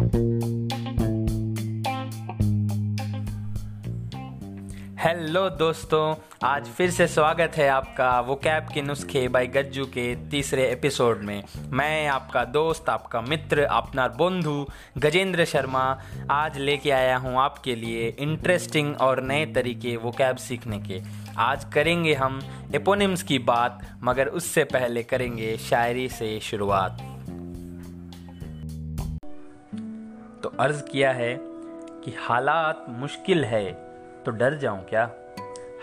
Hello दोस्तों, आज फिर से स्वागत है आपका वो कैब के नुस्खे बाई गज्जू के तीसरे एपिसोड में। मैं आपका दोस्त, आपका मित्र अपना बंधु, गजेंद्र शर्मा आज लेके आया हूँ आपके लिए इंटरेस्टिंग और नए तरीके वो कैब सीखने के। आज करेंगे हम एपोनिम्स की बात, मगर उससे पहले करेंगे शायरी से शुरुआत। अर्ज़ किया है कि हालात मुश्किल है तो डर जाऊँ क्या?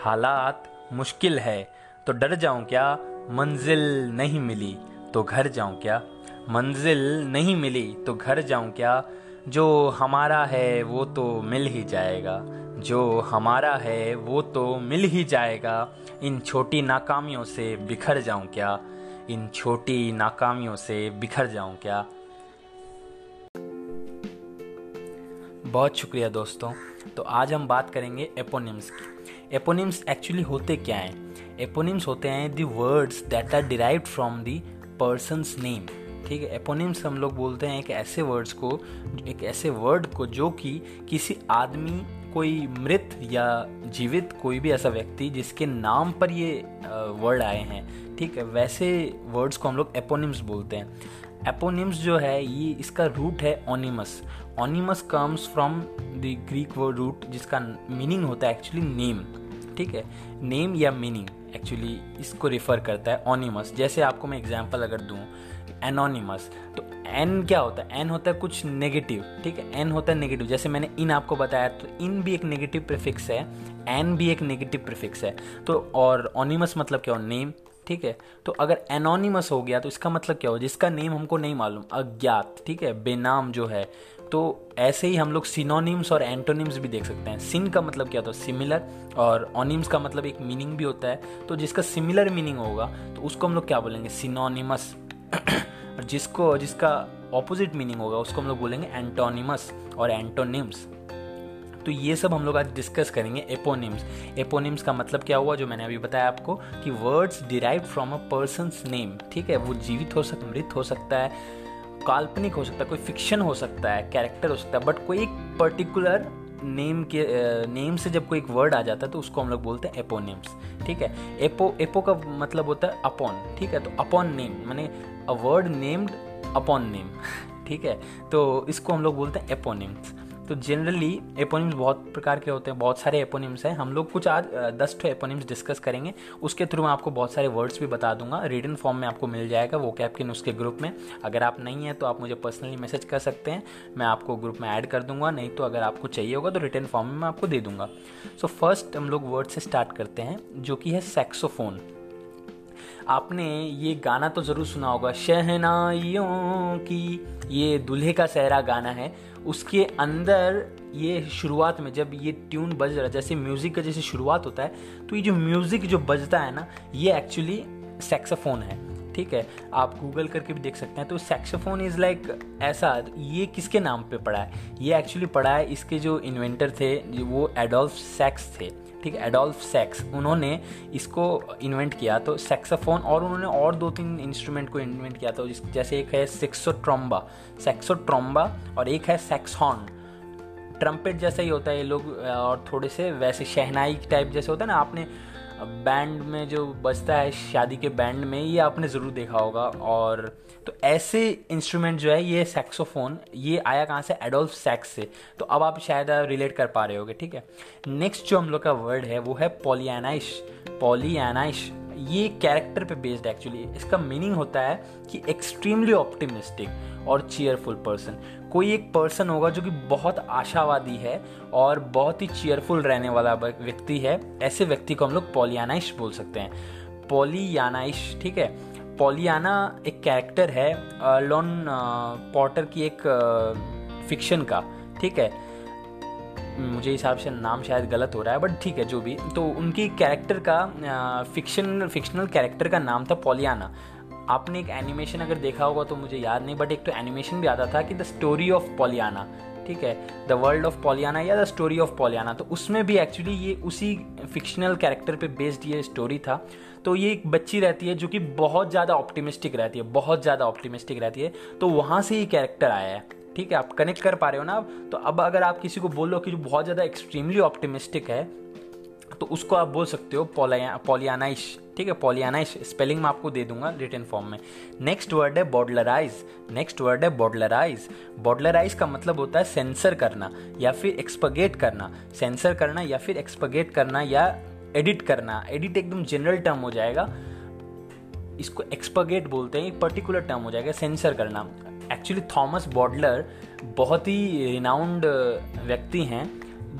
हालात मुश्किल है तो डर जाऊँ क्या? मंजिल नहीं मिली तो घर जाऊँ क्या? मंजिल नहीं मिली तो घर जाऊँ क्या? जो हमारा है, वो तो मिल ही जाएगा। जो हमारा है, वो तो मिल ही जाएगा। इन छोटी नाकामियों से बिखर जाऊँ क्या? इन छोटी नाकामियों से बिखर जाऊँ क्या? बहुत शुक्रिया दोस्तों। तो आज हम बात करेंगे एपोनिम्स की। एपोनिम्स एक्चुअली होते क्या हैं? एपोनिम्स होते हैं the words that are derive from the persons name ठीक है? एपोनिम्स हम लोग बोलते हैं एक ऐसे वर्ड्स को, एक ऐसे वर्ड को जो कि किसी आदमी, कोई मृत या जीवित कोई भी ऐसा व्यक्ति जिसके नाम पर ये वर्ड आए हैं। ठीक है? वैसे वर्ड्स को हम लोग एपोनिम्स बोलते हैं। एपोनिम्स जो है, ये इसका रूट है onymous onymous comes from the Greek word root जिसका मीनिंग होता है एक्चुअली नेम ठीक है? नेम या मीनिंग एक्चुअली इसको रिफ़र करता है ऑनिमस जैसे आपको मैं एग्ज़ाम्पल अगर दूँ एनोनिमस तो एन क्या होता है? एन होता है कुछ नेगेटिव ठीक है? एन होता है नेगेटिव जैसे मैंने इन आपको बताया तो इन भी एक नेगेटिव प्रिफिक्स है एन भी एक नेगेटिव प्रिफिक्स है। तो और ऑनिमस मतलब क्या? हो नेम ठीक है? तो अगर एनोनिमस हो गया तो इसका मतलब क्या हो? जिसका नेम हमको नहीं मालूम, अज्ञात, ठीक है? बेनाम जो है तो ऐसे ही हम लोग सिनोनिम्स और एंटोनिम्स भी देख सकते हैं। सिन का मतलब क्या होता है? सिमिलर और ओनिम्स का मतलब एक मीनिंग भी होता है। तो जिसका सिमिलर मीनिंग होगा तो उसको हम लोग क्या बोलेंगे? सिनोनिमस और जिसको, जिसका ऑपोजिट मीनिंग होगा, उसको हम लोग बोलेंगे एंटोनिमस और एंटोनिम्स तो ये सब हम लोग आज डिस्कस करेंगे एपोनिम्स एपोनिम्स का मतलब क्या हुआ? जो मैंने अभी बताया आपको कि words derive from a person name ठीक है? वो जीवित हो सकता मृत हो सकता है। काल्पनिक हो सकता है, कोई फिक्शन हो सकता है कैरेक्टर हो सकता है बट कोई एक पर्टिकुलर नेम के नेम से जब कोई एक वर्ड आ जाता है तो उसको हम लोग बोलते हैं एपोनेम्स ठीक है? एपो एपो का मतलब होता है अपॉन ठीक है? तो अपॉन नेम मैंने a word named upon name ठीक है? तो इसको हम लोग बोलते हैं एपोनिम्स तो जनरली एपोनिम्स बहुत प्रकार के होते हैं बहुत सारे एपोनिम्स हैं। हम लोग कुछ आज दस ठो एपोनिम्स डिस्कस करेंगे। उसके थ्रू मैं आपको बहुत सारे वर्ड्स भी बता दूँगा। रिटर्न फॉर्म में आपको मिल जाएगा वो कैप के उसके ग्रुप में। अगर आप नहीं हैं तो आप मुझे पर्सनली मैसेज कर सकते हैं। मैं आपको ग्रुप में ऐड कर दूँगा नहीं तो अगर आपको चाहिए होगा तो रिटर्न फॉर्म में मैं आपको दे दूँगा। सो so, फ़र्स्ट हम लोग वर्ड से स्टार्ट करते हैं जो कि है सेक्सोफोन आपने ये गाना तो ज़रूर सुना होगा, शहनाइयों की ये दूल्हे का सहरा गाना है। उसके अंदर ये शुरुआत में जब ये ट्यून बज रहा है, जैसे म्यूज़िक का जैसे शुरुआत होता है तो ये जो म्यूज़िक जो बजता है ना, ये एक्चुअली सेक्साफोन है, ठीक है? आप गूगल करके भी देख सकते हैं। तो सेक्साफोन इज़ लाइक ऐसा, ये किसके नाम पे पड़ा है? ये एक्चुअली पड़ा है इसके जो इन्वेंटर थे, वो एडोल्फ सेक्स थे। ठीक एडोल्फ सेक्स उन्होंने इसको इन्वेंट किया। तो सेक्साफोन और उन्होंने और दो तीन इंस्ट्रूमेंट को इन्वेंट किया था, जैसे एक है सिक्सो ट्रम्बा सेक्सोट्रोम्बा सेक्सोट्रोम्बा और एक है सेक्सॉन ट्रम्पेट जैसा ही होता है ये लोग, और थोड़े से वैसे शहनाई टाइप जैसे होता है ना, आपने बैंड में जो बजता है, शादी के बैंड में ये आपने ज़रूर देखा होगा। और तो ऐसे इंस्ट्रूमेंट जो है, ये सेक्सोफोन ये आया कहाँ से? एडोल्फ सेक्स से। तो अब आप शायद रिलेट कर पा रहे होगे, ठीक है? नेक्स्ट जो हम लोग का वर्ड है, वो है पॉलियानाइश पॉलियानाइश ये कैरेक्टर पे बेस्ड एक्चुअली इसका मीनिंग होता है कि एक्सट्रीमली ऑप्टिमिस्टिक और चीयरफुल पर्सन कोई एक पर्सन होगा जो कि बहुत आशावादी है और बहुत ही चेयरफुल रहने वाला व्यक्ति है। ऐसे व्यक्ति को हम लोग पॉलियानाइश बोल सकते हैं। पॉलियानाइश ठीक है? पॉलियाना एक कैरेक्टर है लॉन पॉटर की एक फिक्शन का, ठीक है? मुझे हिसाब से नाम शायद गलत हो रहा है बट ठीक है, जो भी। तो उनकी कैरेक्टर का फिक्शन फिक्शनल कैरेक्टर का नाम था पॉलियाना। आपने एक एनिमेशन अगर देखा होगा तो मुझे याद नहीं बट एक तो एनिमेशन भी आता था कि द स्टोरी ऑफ़ पॉलियाना, ठीक है? द वर्ल्ड ऑफ़ पॉलियाना या द स्टोरी ऑफ़ पॉलियाना। तो उसमें भी एक्चुअली ये उसी फिक्शनल कैरेक्टर पे बेस्ड ये स्टोरी था। तो ये एक बच्ची रहती है जो कि बहुत ज़्यादा ऑप्टिमिस्टिक रहती है, बहुत ज़्यादा ऑप्टिमिस्टिक रहती है। तो वहाँ से ये कैरेक्टर आया है, ठीक है? आप कनेक्ट कर पा रहे हो ना तो अब अगर आप किसी को बोलो कि जो बहुत ज़्यादा एक्सट्रीमली ऑप्टिमिस्टिक है तो उसको आप बोल सकते हो पॉलियानाइश, ठीक है? पॉलियानाइश स्पेलिंग मैं आपको दे दूँगा रिटर्न फॉर्म में। नेक्स्ट वर्ड है बॉडलराइज नेक्स्ट वर्ड है बॉडलराइज बॉडलराइज का मतलब होता है सेंसर करना या फिर एक्सपगेट करना। सेंसर करना या फिर एक्सपगेट करना या एडिट करना, एडिट एकदम जनरल टर्म हो जाएगा। इसको एक्सपर्गेट बोलते हैं, एक पर्टिकुलर टर्म हो जाएगा सेंसर करना। एक्चुअली थॉमस बॉडलर बहुत ही रिनाउंड व्यक्ति हैं,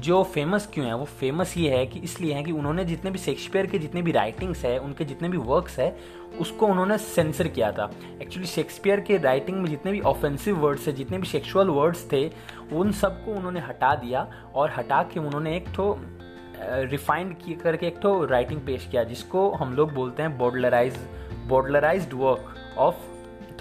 जो फ़ेमस क्यों है? वो फ़ेमस ये है कि इसलिए है कि उन्होंने जितने भी शेक्सपियर के जितने भी राइटिंग्स है, उनके जितने भी वर्क्स है, उसको उन्होंने सेंसर किया था। एक्चुअली शेक्सपियर के राइटिंग में जितने भी ऑफेंसिव वर्ड्स है, जितने भी सेक्सुअल वर्ड्स थे, उन सबको उन्होंने हटा दिया और हटा के उन्होंने एक ठो रिफाइंड करके एक तो राइटिंग पेश किया, जिसको हम लोग बोलते हैं bowdlerise bowdlerise work of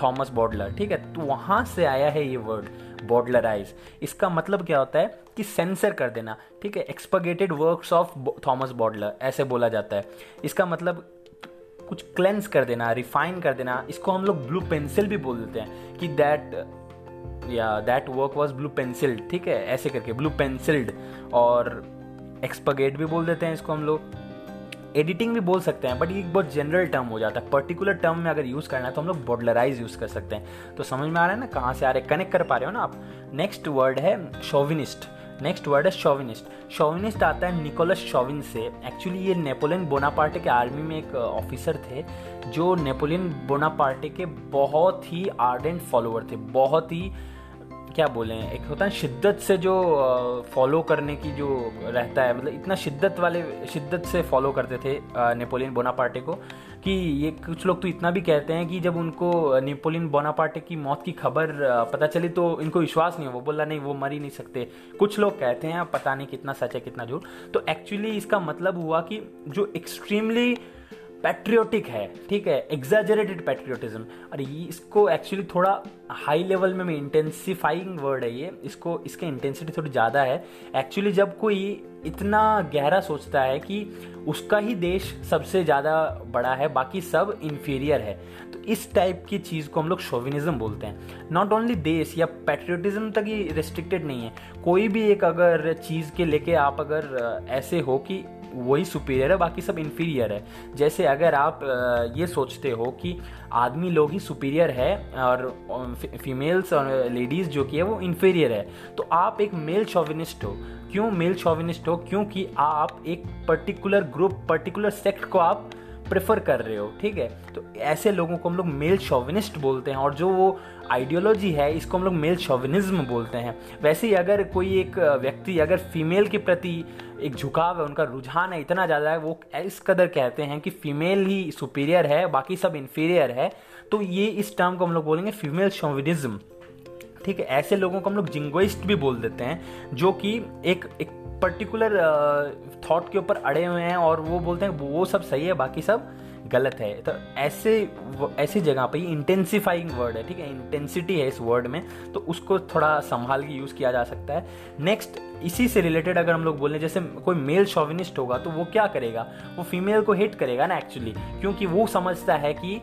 Thomas Bowdler ठीक है? तो वहाँ से आया है ये वर्ड बॉडलराइज इसका मतलब क्या होता है कि सेंसर कर देना, ठीक है? Expurgated works of Thomas Bowdler ऐसे बोला जाता है। इसका मतलब कुछ क्लेंस कर देना रिफाइन कर देना, इसको हम लोग ब्लू पेंसिल भी बोल देते हैं कि दैट या that work was blue pencilled ठीक है? ऐसे करके ब्लू पेंसिल्ड और एक्सपगेट भी बोल देते हैं इसको हम लोग। एडिटिंग भी बोल सकते हैं बट ये बहुत जनरल टर्म हो जाता है। पर्टिकुलर टर्म में अगर यूज़ करना है तो हम लोग बॉडलराइज यूज़ कर सकते हैं। तो समझ में आ रहा है ना? कहाँ से आ रहे कनेक्ट कर पा रहे हो ना आप? नेक्स्ट वर्ड है शोविनिस्ट नेक्स्ट वर्ड है शोविनिस्ट शोविनिस्ट आता है निकोलस शोविन से। एक्चुअली ये नेपोलियन बोनापार्टे के आर्मी में एक ऑफिसर थे, जो नेपोलियन बोनापार्टे के बहुत ही आर्डेंट फॉलोअर थे। बहुत ही क्या बोले एक होता है शिद्दत से जो फॉलो करने की जो रहता है मतलब इतना शिद्दत वाले, शिद्दत से फॉलो करते थे नेपोलियन बोनापार्टे को, कि ये कुछ लोग तो इतना भी कहते हैं कि जब उनको नेपोलियन बोनापार्टे की मौत की खबर पता चली तो इनको विश्वास नहीं वो बोला, नहीं, वो मर ही नहीं सकते। कुछ लोग कहते हैं, पता नहीं कितना सच है, कितना झूठ। तो एक्चुअली इसका मतलब हुआ कि जो एक्सट्रीमली पैट्रियोटिक है, ठीक है? एग्जाजरेटेड पैट्रियोटिज्म और ये इसको एक्चुअली थोड़ा हाई लेवल में इंटेंसिफाइंग वर्ड है ये। इसको, इसके इंटेंसिटी थोड़ी ज़्यादा है। एक्चुअली जब कोई इतना गहरा सोचता है कि उसका ही देश सबसे ज़्यादा बड़ा है, बाकी सब इन्फीरियर है इस टाइप की चीज़ को हम लोग शोविनिज्म बोलते हैं। नॉट ओनली देश, या पैट्रियोटिज्म तक ही रिस्ट्रिक्टेड नहीं है। कोई भी एक अगर चीज़ के लेके आप अगर ऐसे हो कि वही सुपीरियर है, बाकी सब इन्फीरियर है। जैसे अगर आप ये सोचते हो कि आदमी लोग ही सुपीरियर है और फीमेल्स और लेडीज़ जो कि है वो इन्फीरियर है। तो आप एक मेल शॉविनिस्ट हो। क्यों मेल शॉविनिस्ट हो? क्योंकि आप एक पर्टिकुलर ग्रुप पर्टिकुलर सेक्ट को आप प्रेफर कर रहे हो, ठीक है? तो ऐसे लोगों को हम लोग मेल शोविनिस्ट बोलते हैं और जो वो आइडियोलॉजी है, इसको हम लोग मेल शोविनिज्म बोलते हैं। वैसे ही अगर कोई एक व्यक्ति अगर फीमेल के प्रति एक झुकाव है, उनका रुझान है इतना ज़्यादा है, वो इस कदर कहते हैं कि फीमेल ही सुपीरियर है, बाकी सब इन्फीरियर है तो ये इस टर्म को हम लोग बोलेंगे फीमेल शोविनिज्म ठीक है? ऐसे लोगों को हम लोग जिंगोइस्ट भी बोल देते हैं, जो कि एक एक पर्टिकुलर थॉट के ऊपर अड़े हुए हैं और वो बोलते हैं, वो सब सही है, बाकी सब गलत है। तो ऐसे ऐसी जगह पे इंटेंसिफाइंग वर्ड है, ठीक है? इंटेंसिटी है इस वर्ड में तो उसको थोड़ा संभाल के यूज़ किया जा सकता है। नेक्स्ट इसी से रिलेटेड अगर हम लोग बोलें, जैसे कोई मेल शॉविनिस्ट होगा तो वो क्या करेगा? वो फीमेल को हिट करेगा ना एक्चुअली क्योंकि वो समझता है कि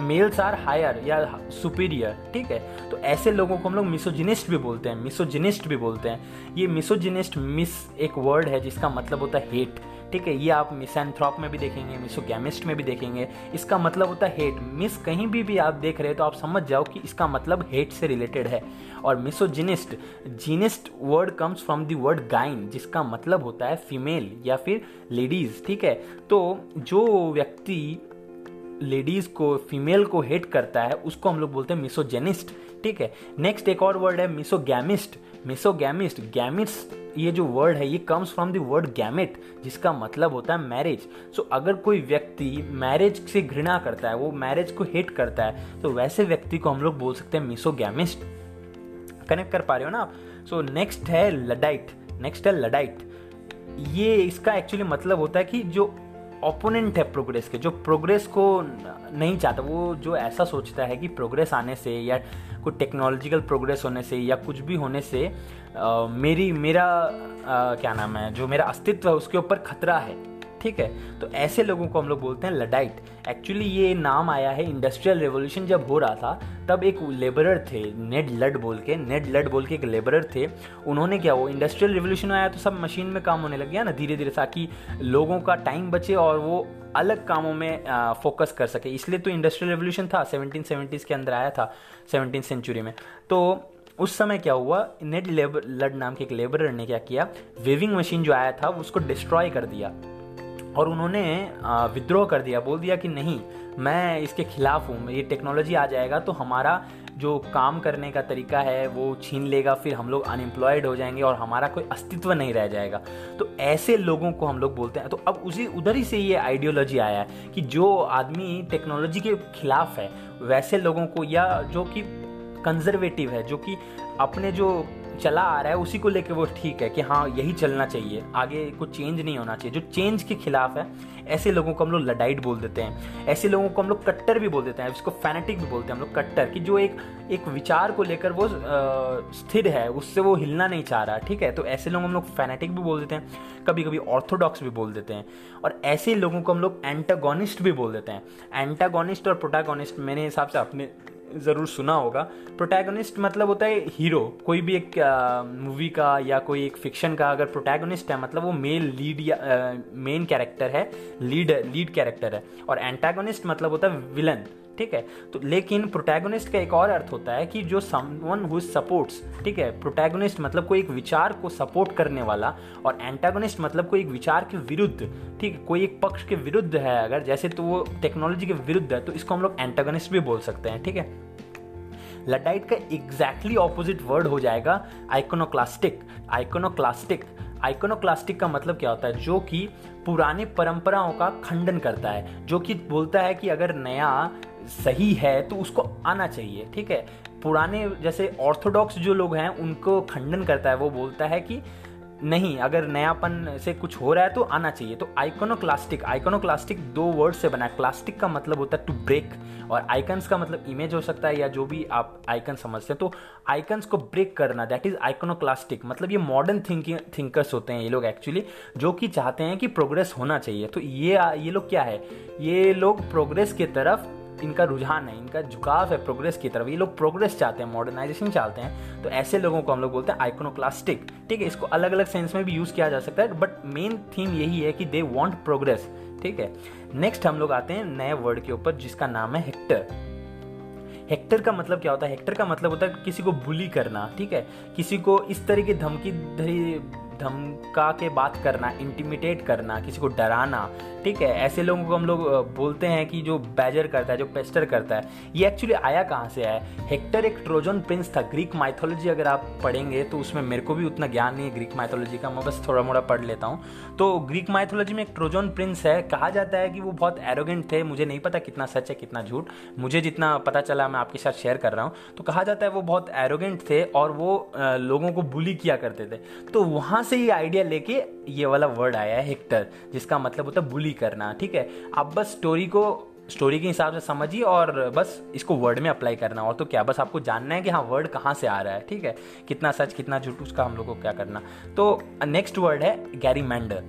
मेल्स आर हायर या सुपीरियर, ठीक है? तो ऐसे लोगों को हम लोग मिसोजिनिस्ट भी बोलते हैं मिसोजिनिस्ट भी बोलते हैं। ये मिसोजिनिस्ट मिस एक वर्ड है जिसका मतलब होता है हेट ठीक है? ये आप मिसैंथ्रॉप में भी देखेंगे मिसोगैमिस्ट में भी देखेंगे। इसका मतलब होता है हेट मिस कहीं भी भी आप देख रहे हैं तो आप समझ जाओ कि इसका मतलब हेट से रिलेटेड है। और misogynist gynist word comes from the word gyne जिसका मतलब होता है फीमेल या फिर लेडीज़ ठीक है? तो जो व्यक्ति लेडीज़ को फीमेल को हेट करता है उसको हम लोग बोलते हैं मिसोजेनिस्ट ठीक है? नेक्स्ट एक और वर्ड है मिसोगैमिस्ट मिसोगैमिस्ट गैमिस्ट ये जो वर्ड है ये comes from the word gamete जिसका मतलब होता है मैरिज सो so, अगर कोई व्यक्ति मैरिज से घृणा करता है वो मैरिज को हेट करता है तो वैसे व्यक्ति को हम लोग बोल सकते हैं मिसोगैमिस्ट कनेक्ट कर पा रहे हो ना आप? सो नेक्स्ट है लडाइट नेक्स्ट है लडाइट ये इसका एक्चुअली मतलब होता है कि जो ओपोनेंट है प्रोग्रेस के। जो प्रोग्रेस को नहीं चाहता वो जो ऐसा सोचता है कि प्रोग्रेस आने से या कोई टेक्नोलॉजिकल प्रोग्रेस होने से या कुछ भी होने से आ, मेरी मेरा आ, क्या नाम है जो मेरा अस्तित्व है उसके ऊपर खतरा है। ठीक है? तो ऐसे लोगों को हम लोग बोलते हैं लडाइट। एक्चुअली ये नाम आया है इंडस्ट्रियल रेवोल्यूशन जब हो रहा था, तब एक लेबरर थे नेड लड बोल के। नेड लड बोल के एक लेबरर थे। उन्होंने क्या, वो इंडस्ट्रियल रेवोल्यूशन आया तो सब मशीन में काम होने लग गया ना धीरे धीरे ताकि लोगों का टाइम बचे और वो अलग कामों में फोकस कर सके। इसलिए तो इंडस्ट्रियल रेवोल्यूशन था सेवनटीन सेवेंटीज़ के अंदर आया था सेवनटीन सेंचुरी में। तो उस समय क्या हुआ नेड लेबर लड नाम के एक लेबरर ने क्या किया वेविंग मशीन जो आया था, उसको डिस्ट्रॉय कर दिया। और उन्होंने विद्रोह कर दिया, बोल दिया कि नहीं, मैं इसके खिलाफ हूँ, ये टेक्नोलॉजी आ जाएगा तो हमारा जो काम करने का तरीका है, वो छीन लेगा, फिर हम लोग अनएम्प्लॉयड हो जाएँगे और हमारा कोई अस्तित्व नहीं रह जाएगा। तो ऐसे लोगों को हम लोग बोलते हैं। तो अब उसी, उधर ही से ये आइडियोलॉजी आया है कि जो आदमी टेक्नोलॉजी के खिलाफ है, वैसे लोगों को या जो कि कंजर्वेटिव है, जो कि अपने जो चला आ रहा है, उसी को लेकर वो ठीक है कि हाँ यही चलना चाहिए। आगे कुछ चेंज नहीं होना चाहिए। जो चेंज के खिलाफ है, ऐसे लोगों को हम लोग लडाइट बोल देते हैं। ऐसे लोगों को हम लोग कट्टर भी बोल देते हैं इसको फैनेटिक भी बोलते हैं हम लोग, कट्टर, कि जो एक एक विचार को लेकर वो स्थिर है, उससे वो हिलना नहीं चाह रहा, ठीक है? तो ऐसे लोग हम लोग फैनेटिक भी बोल देते हैं कभी कभी ऑर्थोडॉक्स भी बोल देते हैं। और ऐसे लोगों को हम लोग एंटागोनिस्ट भी बोल देते हैं। एंटागोनिस्ट और प्रोटागोनिस्ट मेरे हिसाब से अपने ज़रूर सुना होगा। प्रोटैगनिस्ट मतलब होता है हीरो कोई भी एक मूवी का या कोई एक फिक्शन का अगर प्रोटैगनिस्ट है मतलब वो मेल लीड या मेन कैरेक्टर है लीड लीड कैरेक्टर है। और एंटागोनिस्ट मतलब होता है विलन ठीक है? तो लेकिन प्रोटैगोनिस्ट का एक और अर्थ होता है कि जो समवन हु सपोर्ट्स ठीक है? प्रोटैगोनिस्ट मतलब कोई एक विचार को सपोर्ट करने वाला और एंटागोनिस्ट मतलब कोई एक विचार के विरुद्ध, ठीक है? कोई एक पक्ष के विरुद्ध है अगर, जैसे तो वो टेक्नोलॉजी के विरुद्ध है तो इसको हम लोग एंटागोनिस्ट भी बोल सकते हैं, ठीक है? लडाइट का एग्जैक्टली ऑपोजिट वर्ड हो जाएगा आइकोनोक्लास्टिक आइकोनोक्लास्टिक आइकोनोक्लास्टिक का मतलब क्या होता है? जो कि पुराने परंपराओं का खंडन करता है, जो कि बोलता है कि अगर नया सही है तो उसको आना चाहिए, ठीक है? पुराने जैसे ऑर्थोडॉक्स जो लोग हैं, उनको खंडन करता है, वो बोलता है कि नहीं, अगर नयापन से कुछ हो रहा है तो आना चाहिए। तो आइकोनोक्लास्टिक आइकोनोक्लास्टिक दो वर्ड से बना है। क्लास्टिक का मतलब होता है टू ब्रेक और आइकन्स का मतलब इमेज हो सकता है, या जो भी आप आइकन समझते हैं। तो आइकन्स को ब्रेक करना दैट इज़ आइकोनोक्लास्टिक मतलब ये मॉडर्न थिंकिंग थिंकर्स होते हैं ये लोग एक्चुअली जो कि चाहते हैं कि प्रोग्रेस होना चाहिए। तो ये ये लोग क्या है? ये लोग प्रोग्रेस की तरफ़ इनका रुझान है, इनका झुकाव है प्रोग्रेस की तरफ़। ये लोग प्रोग्रेस चाहते हैं मॉडर्नाइजेशन चाहते हैं। तो ऐसे लोगों को हम लोग बोलते हैं आइकोनोक्लास्टिक ठीक है, इसको अलग अलग सेंस में भी यूज़ किया जा सकता है बट मेन थीम यही है कि दे वॉन्ट प्रोग्रेस ठीक है? नेक्स्ट हम लोग आते हैं नए वर्ड के ऊपर, जिसका नाम है हेक्टर हेक्टर का मतलब क्या होता है? हेक्टर का मतलब होता है किसी को बुली करना। ठीक है? किसी को इस तरह की धमकी धमका के बात करना इंटिमिटेट करना, किसी को डराना, ठीक है? ऐसे लोगों को हम लोग बोलते हैं कि जो बैजर करता है, जो पेस्टर करता है, ये एक्चुअली आया कहाँ से आया हेक्टर एक ट्रोजन प्रिंस था ग्रीक माइथोलॉजी अगर आप पढ़ेंगे तो उसमें मेरे को भी उतना ज्ञान नहीं है ग्रीक माइथोलॉजी का, मैं बस थोड़ा मोड़ा पढ़ लेता हूँ। तो ग्रीक माइथोलॉजी में एक ट्रोजन प्रिंस है, कहा जाता है कि वो बहुत एरोगेंट थे, मुझे नहीं पता कितना सच है, कितना झूठ, मुझे जितना पता चला मैं आपके साथ शेयर कर रहा हूँ। तो कहा जाता है वो बहुत एरोगेंट थे और वो लोगों को बुली किया करते थे। तो वहाँ से ये आइडिया लेके ये वाला वर्ड आया है हेक्टर जिसका मतलब होता है बुली करना, ठीक है? आप बस स्टोरी को स्टोरी के हिसाब से समझिए और बस इसको वर्ड में अप्लाई करना। और तो क्या, बस आपको जानना है कि हाँ वर्ड कहाँ से आ रहा है, ठीक है? कितना सच, कितना झूठ, उसका हम लोग को क्या करना। तो नेक्स्ट वर्ड है गैरी मैंडर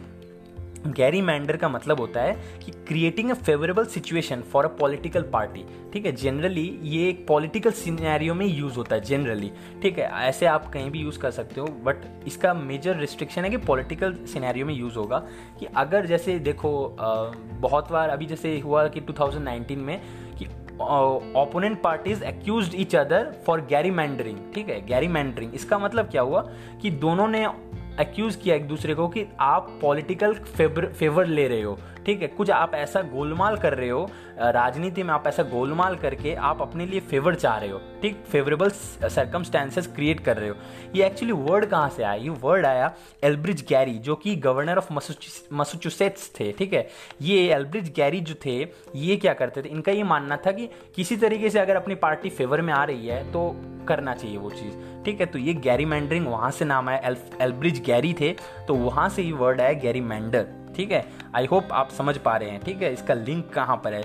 गैरी मैंडर का मतलब होता है कि creating a favourable situation for a political party ठीक है? जनरली ये एक पॉलिटिकल सिनेरियो में यूज़ होता है जनरली ठीक है? ऐसे आप कहीं भी यूज़ कर सकते हो बट इसका मेजर रिस्ट्रिक्शन है कि पॉलिटिकल सिनेरियो में यूज़ होगा कि अगर जैसे देखो बहुत बार अभी जैसे हुआ कि 2019 में कि opponent parties accuse each other for Gary meandering ठीक है? गैरी मैंडरिंग इसका मतलब क्या हुआ कि दोनों ने एक्यूज़ किया एक दूसरे को कि आप पॉलिटिकल फेवर ले रहे हो। ठीक है, कुछ आप ऐसा गोलमाल कर रहे हो राजनीति में आप ऐसा गोलमाल करके आप अपने लिए फेवर चाह रहे हो, ठीक फेवरेबल सरकमस्टेंसेस क्रिएट कर रहे हो। ये एक्चुअली वर्ड कहाँ से आया? ये वर्ड आया एल्ब्रिज गैरी जो कि गवर्नर ऑफ़ मसूचुसेट्स थे, ठीक है? ये एल्ब्रिज गैरी जो थे, ये क्या करते थे? इनका ये मानना था कि किसी तरीके से अगर अपनी पार्टी फेवर में आ रही है तो करना चाहिए वो चीज़, ठीक है? तो ये गैरी मैंडरिंग वहाँ से नाम आया एल्ब्रिज गैरी थे तो वहाँ से ये वर्ड आया गैरी मैंडर ठीक है? आई होप आप समझ पा रहे हैं, ठीक है? इसका लिंक कहाँ पर है?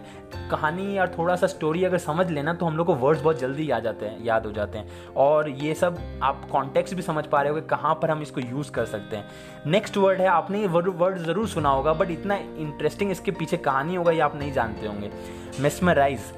कहानी और थोड़ा सा स्टोरी अगर समझ लेना तो हम लोग को वर्ड्स बहुत जल्दी आ जाते हैं, याद हो जाते हैं। और ये सब आप कॉन्टेक्स्ट भी समझ पा रहे हो कहाँ पर हम इसको यूज़ कर सकते हैं। नेक्स्ट वर्ड है, आपने ये वर्ड ज़रूर सुना होगा बट इतना इंटरेस्टिंग इसके पीछे कहानी होगा ये आप नहीं जानते होंगे। मेस्मराइज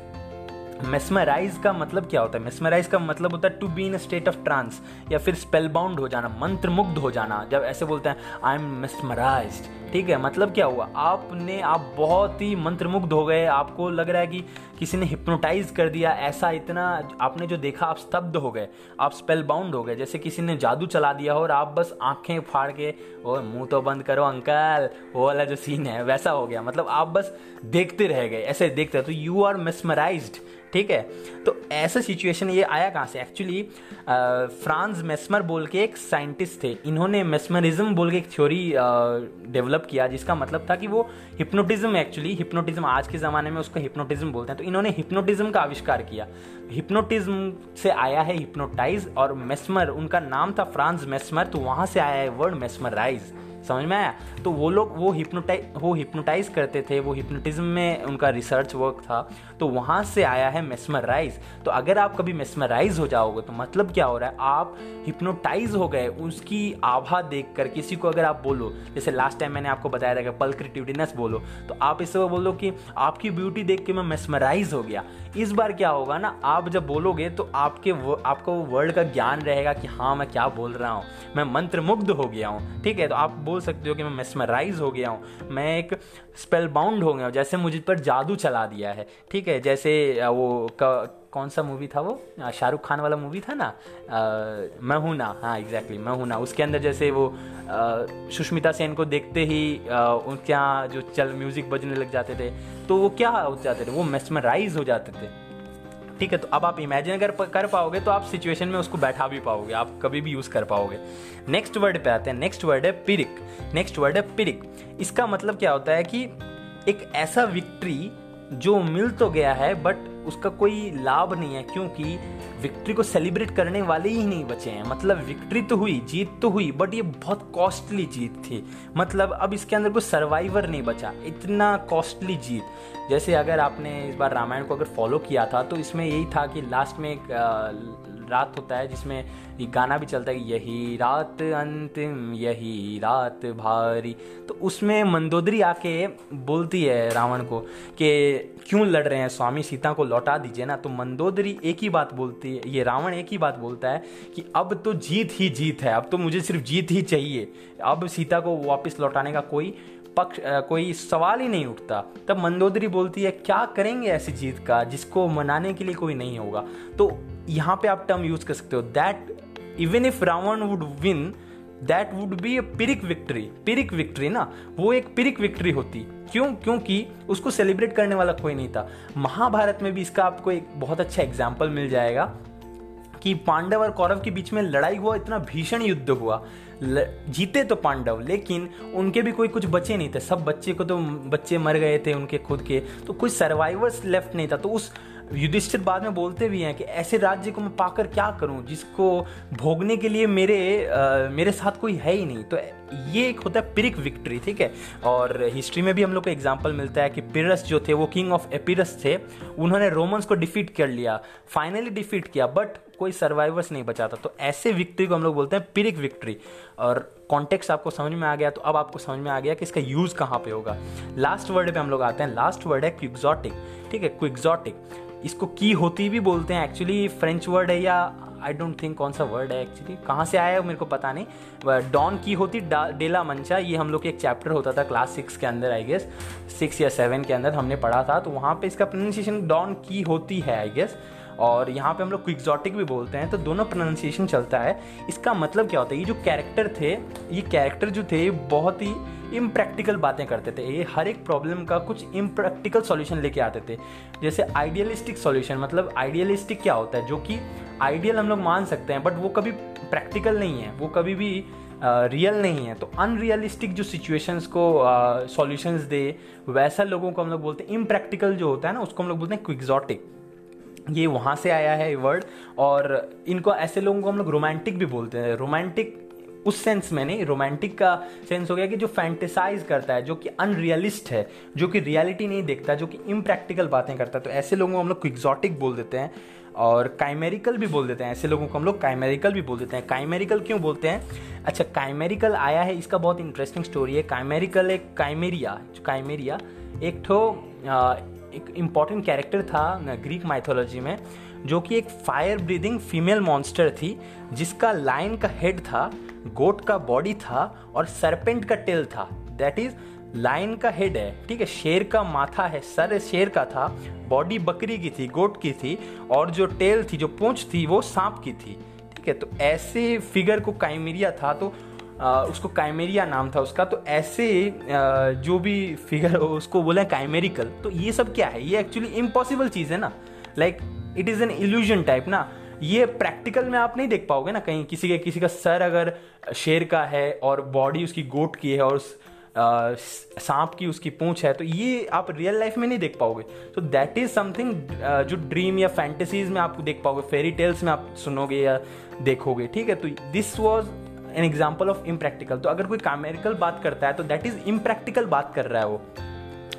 मेस्मराइज का मतलब क्या होता है? मेस्मराइज का मतलब होता है to be in state of trance या फिर स्पेल बाउंड हो जाना मंत्र मुग्ध हो जाना, जब ऐसे बोलते हैं आई एम मेस्मराइज ठीक है मतलब क्या हुआ? आपने, आप बहुत ही मंत्रमुग्ध हो गए। आपको लग रहा है कि किसी ने हिप्नोटाइज कर दिया, ऐसा इतना आपने जो देखा, आप स्तब्ध हो गए। आप स्पेल बाउंड हो गए, जैसे किसी ने जादू चला दिया हो और आप बस आँखें फाड़ के, ओ, मुँह तो बंद करो अंकल, वो वाला जो सीन है, वैसा हो गया। मतलब आप बस देखते रह गए, ऐसे देखते तो यू आर मेस्मराइज्ड ठीक है? तो ऐसा सिचुएशन ये आया कहाँ से? एक्चुअली फ्रांस मेस्मर बोल के एक साइंटिस्ट थे। इन्होंने मेस्मरिज्म बोल के एक थ्योरी डेवलप किया, जिसका मतलब था कि वो हिप्नोटिज्म एक्चुअली हिप्नोटिज्म आज के ज़माने में उसको हिप्नोटिज्म बोलते हैं। तो इन्होंने हिप्नोटिज्म का आविष्कार किया। हिप्नोटिज्म से आया है हिप्नोटाइज और मेस्मर, उनका नाम था फ्रांस मेस्मर तो वहाँ से आया है वर्ड मेस्मराइज समझ में आया? तो वो लोग वो हिप्नोटाइज वो हिप्नोटाइज करते थे, वो हिप्नोटिज्म में उनका रिसर्च वर्क था। तो वहाँ से आया है मेस्मराइज तो अगर आप कभी मेस्मराइज हो जाओगे तो मतलब क्या हो रहा है? आप हिप्नोटाइज हो गए, उसकी आभा देख कर किसी को अगर आप बोलो, जैसे लास्ट टाइम मैंने आपको बताया था कि पल क्रिएटिवनेस बोलो तो आप इससे बोलो कि आपकी ब्यूटी देख के मैं मेस्मराइज हो गया। इस बार क्या होगा ना, आप जब बोलोगे तो आपके आपको वर्ड का ज्ञान रहेगा कि हाँ मैं क्या बोल रहा हूँ। मैं मंत्र मुग्ध हो गया हूँ, ठीक है? तो आप बोल सकते हो कि मैं मेस्मराइज हो गया हूँ। मैं एक स्पेल बाउंड हो गया हूँ, जैसे मुझ पर जादू चला दिया है, ठीक है? जैसे वो कौन सा मूवी था वो? शाहरुख खान वाला मूवी था ना? आ, मैं हूँ ना। हाँ एग्जैक्टली मैं हूँ ना। उसके अंदर जैसे वो सुष्मिता सेन को देखते ही उनके यहाँ जो चल म्यूज़िक बजने लग जाते थे तो वो क्या हो जाते थे? वो मेस्मराइज हो जाते थे। ठीक है तो अब आप इमेजिन अगर कर पाओगे तो आप सिचुएशन में उसको बैठा भी पाओगे। आप कभी भी यूज़ कर पाओगे। नेक्स्ट वर्ड पे आते हैं। नेक्स्ट वर्ड है पिरिक। नेक्स्ट वर्ड है पिरिक। इसका मतलब क्या होता है कि एक ऐसा विक्ट्री जो मिल तो गया है बट उसका कोई लाभ नहीं है, क्योंकि विक्ट्री को सेलिब्रेट करने वाले ही नहीं बचे हैं। मतलब विक्ट्री तो हुई, जीत तो हुई बट ये बहुत कॉस्टली जीत थी। मतलब अब इसके अंदर कोई सर्वाइवर नहीं बचा, इतना कॉस्टली जीत। जैसे अगर आपने इस बार रामायण को अगर फॉलो किया था तो इसमें यही था कि लास्ट में एक रात होता है, जिसमें गाना भी चलता है यही रात अंतिम, यही रात भारी। तो उसमें मंदोदरी आके बोलती है रावण को कि क्यों लड़ रहे हैं, स्वामी सीता को लौटा दीजिए ना। तो मंदोदरी एक ही बात बोलती है, ये रावण एक ही बात बोलता है कि अब तो जीत ही जीत है, अब तो मुझे सिर्फ़ जीत ही चाहिए। अब सीता को वापस लौटाने का कोई पक्ष कोई सवाल ही नहीं उठता। तब मंदोदरी बोलती है, क्या करेंगे ऐसी जीत का, जिसको मनाने के लिए कोई नहीं होगा? तो यहाँ पे आप टर्म यूज़ कर सकते हो। That even if Ravana would win that would be a Pyrrhic victory Pyrrhic victory ना, वो एक पिरिक विक्ट्री होती। क्यों? क्योंकि उसको सेलिब्रेट करने वाला कोई नहीं था। महाभारत में भी इसका आपको एक बहुत अच्छा एग्ज़ाम्पल मिल जाएगा। कि पांडव और कौरव के बीच में लड़ाई हुआ इतना भीषण युद्ध हुआ। जीते तो पांडव लेकिन उनके भी कोई कुछ बचे नहीं थे। सब बच्चे को तो बच्चे मर गए थे उनके खुद के। तो कोई सर्वाइवर्स लेफ़्ट नहीं था। तो उस युधिष्ठिर बाद में बोलते भी हैं कि ऐसे राज्य को मैं पाकर क्या करूँ जिसको भोगने के लिए मेरे आ, मेरे साथ कोई है ही नहीं। तो ये एक होता है पिरिक विक्ट्री ठीक है? और हिस्ट्री में भी हम लोग को एग्ज़ाम्पल मिलता है कि पिरस जो थे वो किंग ऑफ़ एपिरस थे। उन्होंने रोमन्स को डिफीट कर लिया फाइनली डिफीट किया। बट कोई सर्वाइवर्स नहीं बचा था। तो ऐसे विक्ट्री को हम लोग बोलते हैं पिरिक विक्ट्री और कॉन्टेक्स्ट आपको समझ में आ गया तो अब आपको समझ में आ गया कि इसका यूज़ कहाँ पे होगा। लास्ट वर्ड पे हम लोग आते हैं। लास्ट वर्ड है क्विक्जॉटिक ठीक है? क्विक्जॉटिक इसको की होती भी बोलते हैं। एक्चुअली फ्रेंच वर्ड है या आई डोंट थिंक कौन सा वर्ड है एक्चुअली कहाँ से आया है मेरे को पता नहीं। डॉन की होती डेला मंचा ये हम लोग एक चैप्टर होता था क्लास सिक्स के अंदर आई गेस सिक्स या सेवन के अंदर हमने पढ़ा था। तो वहाँ पे इसका प्रोनाउंसिएशन डॉन की होती है आई गेस और यहाँ पे हम लोग क्विक्जॉटिक भी बोलते हैं तो दोनों प्रोनाउंसिएशन चलता है। इसका मतलब क्या होता है? ये जो कैरेक्टर थे ये कैरेक्टर जो थे बहुत ही इम्प्रैक्टिकल बातें करते थे। ये हर एक प्रॉब्लम का कुछ इम्प्रैक्टिकल सॉल्यूशन लेके आते थे। जैसे आइडियलिस्टिक सॉल्यूशन मतलब आइडियलिस्टिक क्या होता है? जो कि आइडियल हम लोग मान सकते हैं बट वो कभी प्रैक्टिकल नहीं है। वो कभी भी रियल uh, नहीं है। तो अनरियलिस्टिक जो सिचुएशंस को सॉल्यूशंस uh, दे वैसा लोगों को हम लोग बोलते हैं इम्प्रैक्टिकल जो होता है ना उसको हम लोग बोलते हैं क्विक्जॉटिक ये वहाँ से आया है ये वर्ड और इनको ऐसे लोगों को हम लोग रोमांटिक भी बोलते हैं। रोमांटिक उस सेंस में नहीं रोमांटिक का सेंस हो गया कि जो फैंटिसाइज करता है, जो कि अनरियलिस्ट है, जो कि रियलिटी नहीं देखता, जो कि इम्प्रैक्टिकल बातें करता है तो ऐसे लोगों को हम लोग एग्जॉटिक बोल देते हैं और काइमेरिकल भी बोल देते हैं। ऐसे लोगों को हम लोग काइमेरिकल भी बोल देते हैं। काइमेरिकल क्यों बोलते हैं? अच्छा काइमेरिकल आया है, इसका बहुत इंटरेस्टिंग स्टोरी है। काइमेरिकल एक काइमेरिया काइमेरिया एक ठो एक इंपॉर्टेंट कैरेक्टर था ग्रीक माइथोलॉजी में, जो कि एक फायर ब्रीदिंग फीमेल मॉन्स्टर थी, जिसका लाइन का हेड था गोट का बॉडी था और सरपेंट का टेल था. दैट इज़ लाइन का हेड है, ठीक है? शेर का माथा है, सर शेर का था बॉडी बकरी की थी गोट की थी, और जो टेल थी, जो पूंछ थी, वो सांप की थी, ठीक है? तो ऐसे फिगर को काइमेरिया था तो उसको काइमेरिया नाम था उसका तो ऐसे जो भी फिगर हो, उसको बोले काइमेरिकल तो ये सब क्या है? ये एक्चुअली इम्पॉसिबल चीज़ है ना? Like it is an illusion type ना? ये प्रैक्टिकल में आप नहीं देख पाओगे ना कहीं किसी के, किसी का सर अगर शेर का है और बॉडी उसकी गोट की है और उस सांप की उसकी पूंछ है तो ये आप रियल लाइफ में नहीं देख पाओगे। तो दैट इज़ समथिंग जो ड्रीम या फैंटेसीज में आप देख पाओगे फेरी टेल्स में आप सुनोगे या देखोगे, ठीक है? तो this was an example of impractical तो अगर कोई कामेरिकल बात करता है तो दैट इज़ इम्प्रैक्टिकल बात कर रहा है वो।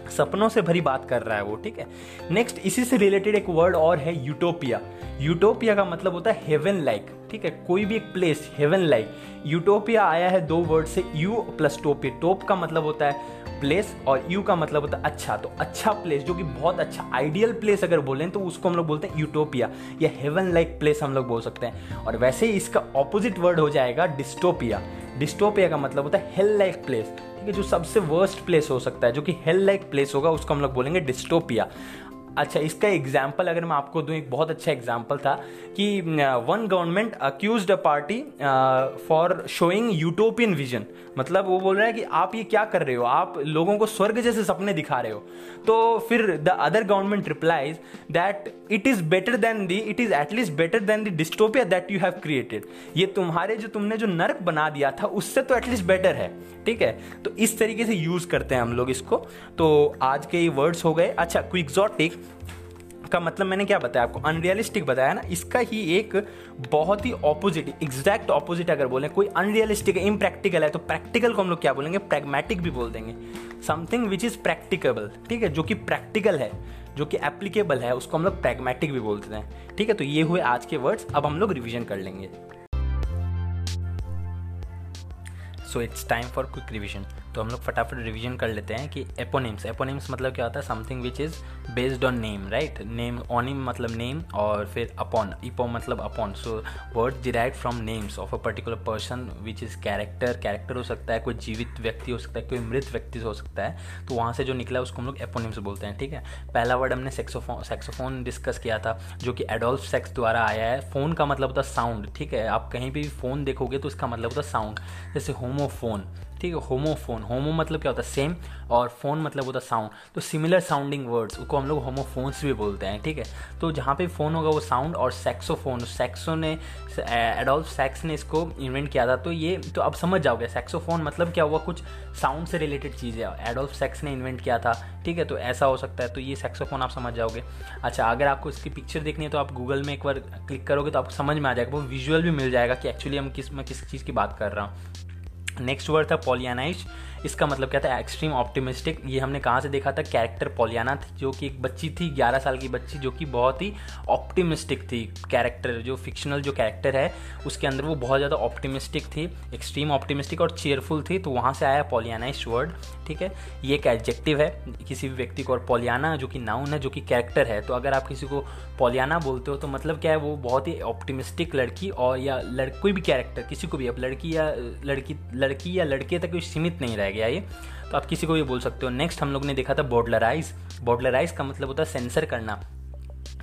सपनों से भरी बात कर रहा है वो, ठीक है? नेक्स्ट इसी से रिलेटेड एक वर्ड और है यूटोपिया यूटोपिया का मतलब होता है हेवन लाइक ठीक है? कोई भी एक प्लेस हेवन लाइक यूटोपिया आया है दो वर्ड से यू प्लस टोपिया टोप का मतलब होता है प्लेस और यू का मतलब होता है अच्छा। तो अच्छा प्लेस जो कि बहुत अच्छा आइडियल प्लेस अगर बोलें तो उसको हम लोग बोलते हैं यूटोपिया या हेवन लाइक प्लेस हम लोग बोल सकते हैं। और वैसे ही इसका ऑपोजिट वर्ड हो जाएगा डिस्टोपिया डिस्टोपिया का मतलब होता है हेल लाइक प्लेस ठीक है, जो सबसे वर्स्ट प्लेस हो सकता है, जो कि हेल लाइक प्लेस होगा, उसको हम लोग बोलेंगे डिस्टोपिया अच्छा इसका एग्ज़ाम्पल अगर मैं आपको दूँ, एक बहुत अच्छा एग्ज़ाम्पल था कि one government accuse a party for showing utopian vision मतलब वो बोल रहा है कि आप ये क्या कर रहे हो? आप लोगों को स्वर्ग जैसे सपने दिखा रहे हो। तो फिर the other government replies that it is better than the it is at least better than the dystopia that you have created ये तुम्हारे जो तुमने जो नर्क बना दिया था, उससे तो एटलीस्ट बेटर है। ठीक है? तो इस तरीके से यूज़ करते हैं हम लोग इसको। तो आज के ये वर्ड्स हो गए। अच्छा क्विक्सॉटिक का मतलब मैंने क्या बताया आपको? अनरियलिस्टिक बताया ना, इसका ही एक बहुत ही ऑपोजिट एग्जैक्ट ऑपोजिट अगर बोले, कोई अनरियलिस्टिक है इम्प्रैक्टिकल है तो प्रैक्टिकल को हम लोग क्या बोलेंगे? प्रैग्मेटिक भी बोल देंगे। समथिंग विच इज़ प्रैक्टिकेबल ठीक है? जो कि प्रैक्टिकल है, जो कि एप्लीकेबल है, उसको हम लोग प्रैग्मेटिक भी बोलते हैं। ठीक है? तो ये हुए आज के वर्ड्स अब हम लोग रिविजन कर लेंगे। So it's time for quick revision तो हम लोग फटाफट रिवीजन कर लेते हैं कि एपोनिम्स एपोनिम्स मतलब क्या होता है? Something which is based on name right name onym मतलब नेम और फिर अपॉन इपो मतलब upon so word derive from names of a particular person which is character character हो सकता है, कोई जीवित व्यक्ति हो सकता है, कोई मृत व्यक्ति हो सकता है। तो वहाँ से जो निकला उसको हम लोग एपोनिम्स बोलते हैं, ठीक है? पहला वर्ड हमने सेक्सोफोन सेक्सोफोन डिस्कस किया था, जो कि एडोल्फ सेक्स द्वारा आया है। फ़ोन का मतलब होता है साउंड ठीक है? आप कहीं भी फ़ोन देखोगे तो उसका मतलब होता है साउंड जैसे होमोफोन ठीक है होमोफोन होमो मतलब क्या होता है? सेम और फ़ोन मतलब होता है साउंड तो सिमिलर साउंडिंग वर्ड्स उसको हम लोग होमोफोन्स भी बोलते हैं, ठीक है? तो जहाँ पे फ़ोन होगा वो साउंड और सेक्सोफोन सेक्सो ने एडोल्फ सेक्स ने इसको इन्वेंट किया था तो ये तो अब समझ जाओगे सेक्सोफोन मतलब क्या हुआ? कुछ साउंड से रिलेटेड चीज़. है एडोल्फ सेक्स ने इन्वेंट किया था, ठीक है? तो ऐसा हो सकता है तो ये सेक्सोफोन आप समझ जाओगे. अच्छा अगर आपको इसकी पिक्चर देखनी है तो आप गूगल में एक बार क्लिक करोगे तो आपको समझ में आ जाएगा, वो विजुअल भी मिल जाएगा कि एक्चुअली हम किस, मैं किस चीज़ की बात कर रहा हूँ. नेक्स्ट वर्ड था पॉलियानाइज इसका मतलब क्या था? एक्सट्रीम ऑप्टिमिस्टिक ये हमने कहाँ से देखा था? कैरेक्टर पोलियाना थी, जो कि एक बच्ची थी 11 साल की बच्ची, जो कि बहुत ही ऑप्टिमिस्टिक थी। कैरेक्टर जो फिक्शनल जो कैरेक्टर है, उसके अंदर वो बहुत ज़्यादा ऑप्टिमिस्टिक थी एक्सट्रीम ऑप्टिमिस्टिक और चेयरफुल थी तो वहाँ से आया पोलियाना इस वर्ड ठीक है? ये एक एडजेक्टिव है, किसी भी व्यक्ति को और पोलियाना जो कि नाउन है, जो कि कैरेक्टर है तो अगर आप किसी को पोलियाना बोलते हो तो मतलब क्या है, वो बहुत ही ऑप्टिमिस्टिक लड़की और या लड़, कोई भी कैरेक्टर किसी को भी, अब लड़की या, लड़की लड़की या लड़के तक कोई सीमित नहीं रह गया ये। तो आप किसी को भी बोल सकते हो। नेक्स्ट हम लोग ने देखा था बॉडलराइज बॉडलराइज का मतलब होता है सेंसर करना।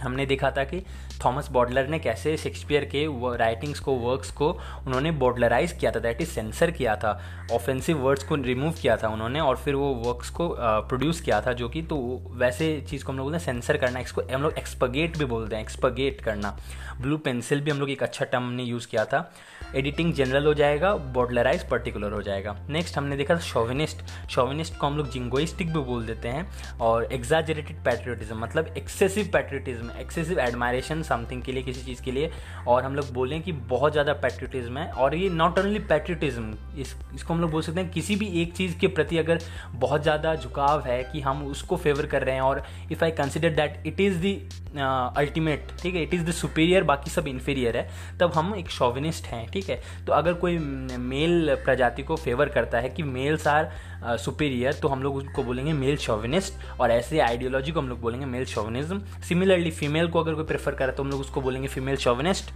हमने देखा था कि थॉमस बॉडलर ने कैसे शेक्सपियर के राइटिंग्स को वर्क्स को उन्होंने बॉडलराइज किया था दैट इज़ सेंसर किया था ऑफेंसिव वर्ड्स को रिमूव किया था उन्होंने, और फिर वो वर्क्स को प्रोड्यूस किया था, जो कि तो वैसे चीज़ को हम लोग बोलते हैं सेंसर करना, इसको हम लोग एक्सपगेट भी बोलते हैं एक्सपगेट करना। ब्लू पेंसिल भी हम लोग एक अच्छा टर्म ने यूज़ किया था। एडिटिंग जनरल हो जाएगा बॉडलराइज पर्टिकुलर हो जाएगा। नेक्स्ट हमने देखा था शोविनिस्ट शोविनिस्ट को हम लोग जिंगोइस्टिक भी बोल देते हैं, और एग्जाजरेटेड पैट्रियोटिज्म मतलब excessive patriotism excessive admiration something के लिए, किसी चीज़ के लिए। और हम लोग बोलें कि बहुत ज़्यादा पैट्रियोटिज्म है। और ये नॉट ओनली पैट्रियोटिज्म इस, इसको हम लोग बोल सकते हैं किसी भी एक चीज़ के प्रति अगर बहुत ज़्यादा झुकाव है कि हम उसको फेवर कर रहे हैं। और if I consider that it is the ultimate ठीक है इट इज़ द सुपीरियर बाकी सब इन्फीरियर है, तब हम एक शॉविनिस्ट हैं, ठीक है। तो अगर कोई मेल प्रजाति को फेवर करता है कि मेल्स आर सुपीरियर तो हम लोग उसको बोलेंगे मेल शोविनिस्ट और ऐसे आइडियोलॉजी को हम लोग बोलेंगे मेल शोविनिज्म सिमिलरली फीमेल को अगर कोई प्रेफर करे तो हम लोग उसको बोलेंगे फीमेल शोविनिस्ट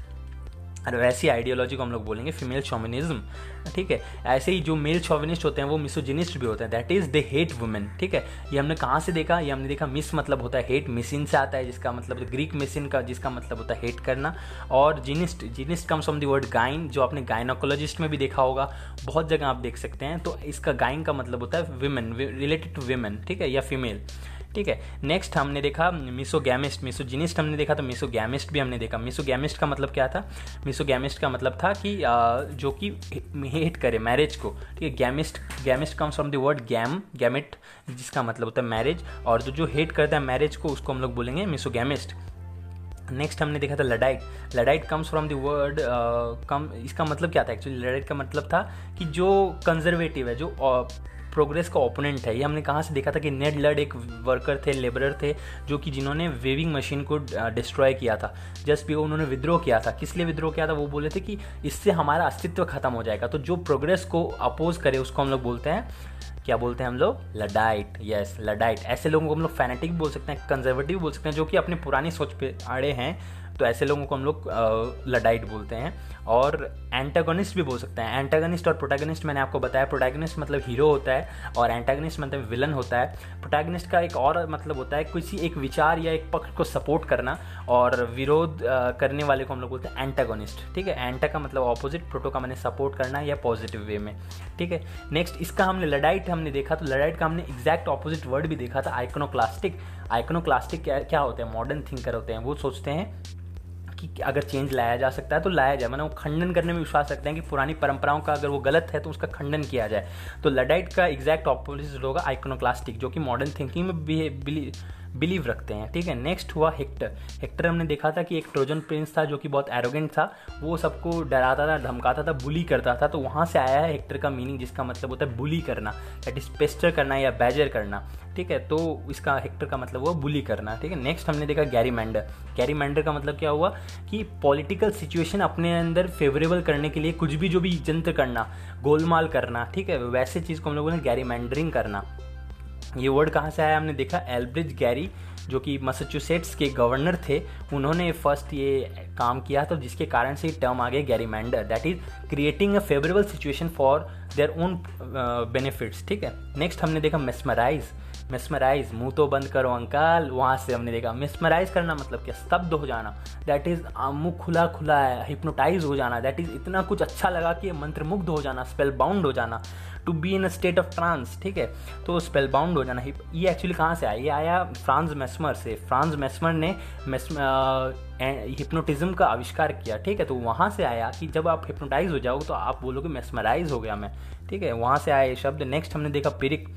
और वैसी आइडियोलॉजी को हम लोग बोलेंगे फीमेल शोमिनिज्म ठीक है? ऐसे ही जो मेल शोविनिस्ट होते हैं, वो मिसोजिनिस्ट भी होते हैं. That is they hate women ठीक है? ये हमने कहाँ से देखा? ये हमने देखा मिस मतलब होता है हेट मिसिन से आता है, जिसका मतलब ग्रीक मिसिन का, जिसका मतलब होता है हेट करना. और gynist gynist comes from the word gyne जो आपने गाइनोकोलॉजिस्ट में भी देखा होगा. बहुत जगह आप देख सकते हैं. तो इसका गाइन का मतलब होता है विमेन रिलेटेड टू विमेन ठीक है? या फीमेल ठीक है? नेक्स्ट हमने देखा मिसोगैमिस्ट मिसोजिनिस्ट हमने देखा तो मिसोगैमिस्ट भी हमने देखा। मिसोगैमिस्ट का मतलब क्या था? मिसोगैमिस्ट का मतलब था कि जो कि हेट करे मैरिज को। ठीक है? Gamist gamist comes from the word gam gamete जिसका मतलब होता है मैरिज और जो जो हेट करता है मैरिज को, उसको हम लोग बोलेंगे मिसोगैमिस्ट नेक्स्ट हमने देखा था Luddite Luddite comes from the word come इसका मतलब क्या था एक्चुअली लडाइट का मतलब था कि जो कंजर्वेटिव है, जो प्रोग्रेस का ओपोनेंट है। ये हमने कहाँ से देखा था कि नेड लड एक वर्कर थे लेबरर थे, जो कि जिन्होंने वेविंग मशीन को डिस्ट्रॉय किया था। जस्ट भी उन्होंने विद्रोह किया था। किस लिए विद्रोह किया था? वो बोले थे कि इससे हमारा अस्तित्व खत्म हो जाएगा। तो जो प्रोग्रेस को अपोज करे, उसको हम लोग बोलते हैं, क्या बोलते हैं हम लोग? लडाइट यस लडाइट ऐसे लोगों को हम लोग फैनेटिक बोल सकते हैं कंजर्वेटिव बोल सकते हैं, जो कि अपनी पुरानी सोच पे आड़े हैं। तो ऐसे लोगों को हम लोग लडाइट बोलते हैं और एंटागोनिस्ट भी बोल सकते हैं। एंटागनिस्ट और प्रोटैगनिस्ट मैंने आपको बताया प्रोटैगनिस्ट मतलब हीरो होता है और एंटागनिस्ट मतलब विलन होता है। प्रोटैगनिस्ट का एक और मतलब होता है किसी एक विचार या एक पक्ष को सपोर्ट करना और विरोध करने वाले को हम लोग बोलते हैं एंटागोनिस्ट ठीक है? एंटा का मतलब ऑपोजिट प्रोटो का मैंने सपोर्ट करना या पॉजिटिव वे में, ठीक है? नेक्स्ट इसका हमने लडाइट हमने देखा तो लडाइट का हमने एग्जैक्ट ऑपोजिट वर्ड भी देखा था आइकोनोक्लास्टिक आइकोनोक्लास्टिक क्या क्या होते हैं मॉडर्न थिंकर होते हैं, वो सोचते हैं कि अगर चेंज लाया जा सकता है तो लाया जाए। मैंने वो खंडन करने में विश्वास रखते हैं कि पुरानी परंपराओं का अगर वो गलत है तो उसका खंडन किया जाए। तो लडाइट का एग्जैक्ट ऑपोजिट होगा आइकोनोक्लास्टिक जो कि मॉडर्न थिंकिंग में भी बिलीव रखते हैं, ठीक है? नेक्स्ट हुआ हेक्टर हेक्टर हमने देखा था कि एक ट्रोजन प्रिंस था जो कि बहुत एरोगेंट था। वो सबको डराता था, धमकाता था बुली करता था। तो वहाँ से आया है हेक्टर का मीनिंग जिसका मतलब होता है बुली करना। दैट इज़ पेस्टर करना या बैजर करना, ठीक है? तो इसका हेक्टर का मतलब हुआ बुली करना, ठीक है? नेक्स्ट हमने देखा गैरी मैंडर गैरी मैंडर का मतलब क्या हुआ कि पॉलिटिकल सिचुएशन अपने अंदर फेवरेबल करने के लिए कुछ भी जो भी जंत्र करना, गोलमाल करना, ठीक है? वैसे चीज़ को हम लोगों ने गैरी मैंडरिंग करना। ये वर्ड कहाँ से आया हमने देखा? एल्ब्रिज गैरी, जो कि मसाचुसेट्स के गवर्नर थे, उन्होंने फ़र्स्ट ये काम किया तो जिसके कारण से टर्म आ गया gerrymander that is creating a favourable situation for their own benefits ठीक है? नेक्स्ट हमने देखा मेस्मराइज मेस्मराइज मुँह तो बंद करो अंकल. वहाँ से हमने देखा मेस्मराइज करना मतलब क्या? स्तब्ध हो जाना. दैट इज़ मुँह खुला खुला है हिप्नोटाइज हो जाना. दैट इज़ इतना कुछ अच्छा लगा कि मंत्रमुग्ध हो जाना स्पेल बाउंड हो जाना. To be in a state of trance ठीक है? तो स्पेल बाउंड हो जाना। ये एक्चुअली कहाँ से आया? ये आया फ्रांस मेस्मर से। फ्रांस मेस्मर ने हिप्नोटिज्म का आविष्कार किया, ठीक है? तो वहाँ से आया कि जब आप हिप्नोटाइज हो जाओगे तो आप बोलोगे मेस्मराइज हो गया मैं, ठीक है? वहाँ से आया ये शब्द। नेक्स्ट हमने देखा पिरिक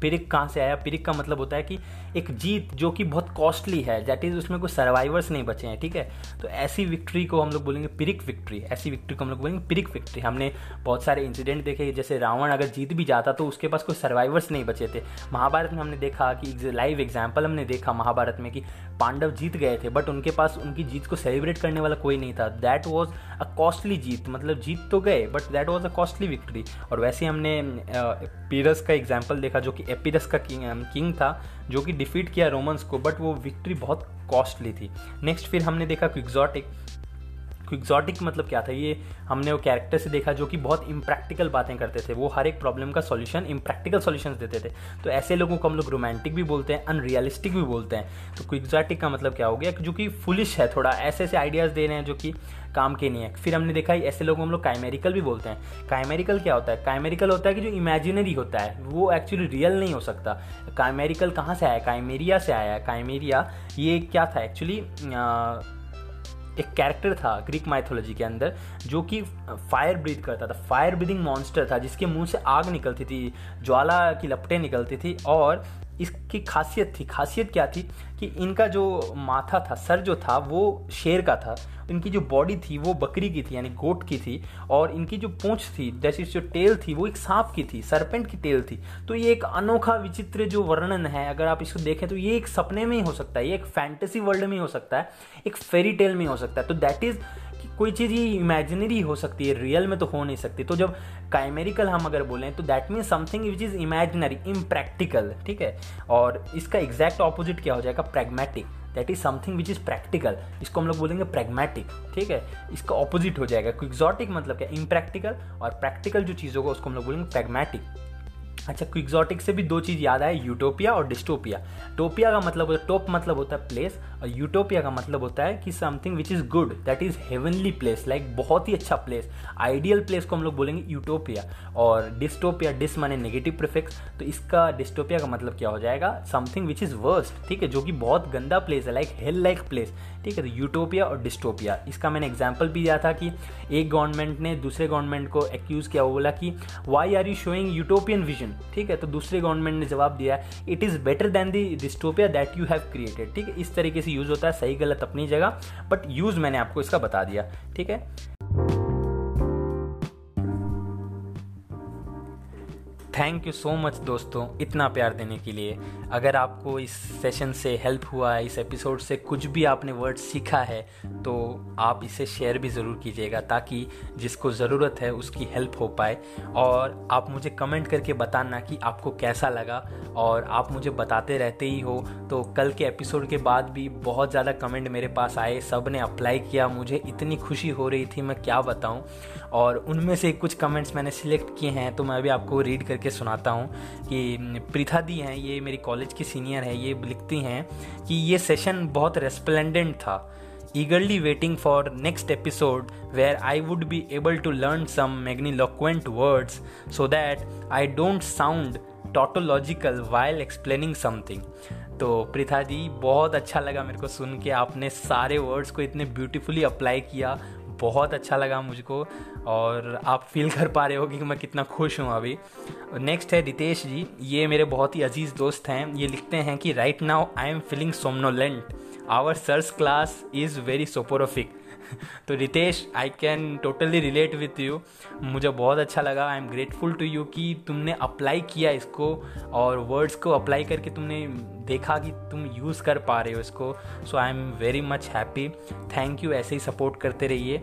पिरिक कहाँ से आया? पिरिक का मतलब होता है कि एक जीत जो कि बहुत कॉस्टली है दैट इज़ उसमें कोई सर्वाइवर्स नहीं बचे हैं, ठीक है? तो ऐसी विक्ट्री को हम लोग बोलेंगे पिरिक विक्ट्री ऐसी विक्ट्री को हम लोग बोलेंगे पिरिक विक्ट्री हमने बहुत सारे इंसिडेंट देखे, जैसे रावण अगर जीत भी जाता तो उसके पास कोई सर्वाइवर्स नहीं बचे थे। महाभारत में हमने देखा कि लाइव एग्ज़ाम्पल हमने देखा महाभारत में कि पांडव जीत गए थे बट उनके पास उनकी जीत को सेलिब्रेट करने वाला कोई नहीं था। दैट वॉज़ अ कॉस्टली जीत मतलब जीत तो गए but that was a costly victory और वैसे हमने पीरस का एग्ज़ाम्पल देखा जो कि एपीरस का किंग किंग था, जो कि डिफीट किया रोमन्स को बट वो विक्ट्री बहुत कॉस्टली थी। नेक्स्ट फिर हमने देखा क्विक्जॉटिक क्विक्जॉटिक मतलब क्या था? ये हमने वो कैरेक्टर से देखा जो कि बहुत इम्प्रैक्टिकल बातें करते थे। वो हर एक प्रॉब्लम का सॉल्यूशन इम्प्रैक्टिकल सॉल्यूशन देते थे। तो ऐसे लोगों को हम लोग रोमांटिक भी बोलते हैं अनरियलिस्टिक भी बोलते हैं। तो क्विक्जॉटिक का मतलब क्या हो गया? जो कि फुलिश है थोड़ा। ऐसे ऐसे आइडियाज़ दे रहे हैं जो कि काम के नहीं है। फिर हमने देखा ऐसे लोगों हम लोग काइमेरिकल भी बोलते हैं। काइमेरिकल क्या होता है? काइमेरिकल होता है कि जो इमेजिनरी होता है, वो एक्चुअली रियल नहीं हो सकता। काइमेरिकल कहाँ से आया? काइमेरिया से आया। काइमेरिया ये क्या था? एक्चुअली एक कैरेक्टर था ग्रीक माइथोलॉजी के अंदर, जो कि फायर ब्रीथ करता था। फायर ब्रीदिंग मॉन्स्टर था, जिसके मुँह से आग निकलती थी, ज्वाला की लपटें निकलती थी, और इसकी खासियत थी। खासियत क्या थी कि इनका जो माथा था, सर जो था, वो शेर का था। इनकी जो बॉडी थी, वो बकरी की थी, यानी गोट की थी। और इनकी जो पूंछ थी जैसे जो टेल थी, वो एक सांप की थी सरपेंट की टेल थी। तो ये एक अनोखा विचित्र जो वर्णन है, अगर आप इसको देखें तो ये एक सपने में ही हो सकता है, ये एक फैंटेसी वर्ल्ड में ही हो सकता है, एक फेरी टेल में हो सकता है। तो दैट इज़ कोई चीज़ ये इमेजिनरी हो सकती है रियल में तो हो नहीं सकती। तो जब काइमेरिकल हम अगर बोलें तो that mean something which is imaginary impractical ठीक है? और इसका एग्जैक्ट ऑपोजिट क्या हो जाएगा? Pragmatic that is something which is practical इसको हम लोग बोलेंगे प्रैग्मेटिक ठीक है? इसका ऑपोजिट हो जाएगा। क्विक्जॉटिक मतलब क्या? इम्प्रैक्टिकल और प्रैक्टिकल जो चीज़ होगा, उसको हम लोग बोलेंगे प्रैग्मेटिक अच्छा क्विक्जॉटिक से भी दो चीज़ याद आए यूटोपिया और डिस्टोपिया टोपिया का मतलब होता है टोप मतलब होता है प्लेस यूटोपिया का मतलब होता है कि something which is good that is heavenly place like बहुत ही अच्छा प्लेस आइडियल प्लेस को हम लोग बोलेंगे यूटोपिया और डिस्टोपिया डिस माने नेगेटिव प्रिफिक्स तो इसका डिस्टोपिया का मतलब क्या हो जाएगा? समथिंग विच इज़ वर्स्ट ठीक है, जो कि बहुत गंदा प्लेस है लाइक हेल लाइक प्लेस ठीक है तो यूटोपिया और डिस्टोपिया इसका मैंने एग्ज़ाम्पल भी दिया था कि एक गवर्नमेंट ने दूसरे गवर्नमेंट को एक्यूज़ किया, वो बोला कि why are you showing utopian vision ठीक है तो दूसरे गवर्नमेंट ने जवाब दिया it is better than the dystopia that you have created ठीक है, इस तरीके से यूज़ होता है, सही गलत अपनी जगह बट यूज़ मैंने आपको इसका बता दिया, ठीक है? थैंक यू सो मच दोस्तों, इतना प्यार देने के लिए। अगर आपको इस सेशन से हेल्प हुआ है, इस एपिसोड से कुछ भी आपने वर्ड सीखा है तो आप इसे शेयर भी ज़रूर कीजिएगा ताकि जिसको ज़रूरत है उसकी हेल्प हो पाए। और आप मुझे कमेंट करके बताना कि आपको कैसा लगा और आप मुझे बताते रहते ही हो। तो कल के एपिसोड के बाद भी बहुत ज़्यादा कमेंट मेरे पास आए सबने अप्लाई किया। मुझे इतनी खुशी हो रही थी, मैं क्या बताऊँ? और उनमें से कुछ कमेंट्स मैंने सिलेक्ट किए हैं तो मैं अभी आपको रीड करके सुनाता हूँ कि प्रीथा दी हैं, ये मेरी कॉलेज की सीनियर है, ये लिखती हैं कि ये सेशन बहुत रेस्पलेंडेंट था। Eagerly waiting for next episode where I would be able to learn some magniloquent words so that I don't sound tautological while explaining something तो प्रीथा जी, बहुत अच्छा लगा मेरे को सुन के आपने सारे वर्ड्स को इतने ब्यूटीफुली अप्लाई किया। बहुत अच्छा लगा मुझको और आप फील कर पा रहे हो कि मैं कितना खुश हूँ अभी। नेक्स्ट है रितेश जी। ये मेरे बहुत ही अज़ीज़ दोस्त हैं। ये लिखते हैं कि right now I am feeling somnolent our sir's class is very soporific तो Ritesh I can totally relate with you मुझे बहुत अच्छा लगा। I am grateful to you कि तुमने अप्लाई किया इसको और वर्ड्स को अप्लाई करके तुमने देखा कि तुम यूज़ कर पा रहे हो इसको। So I am very much happy thank you ऐसे ही सपोर्ट करते रहिए।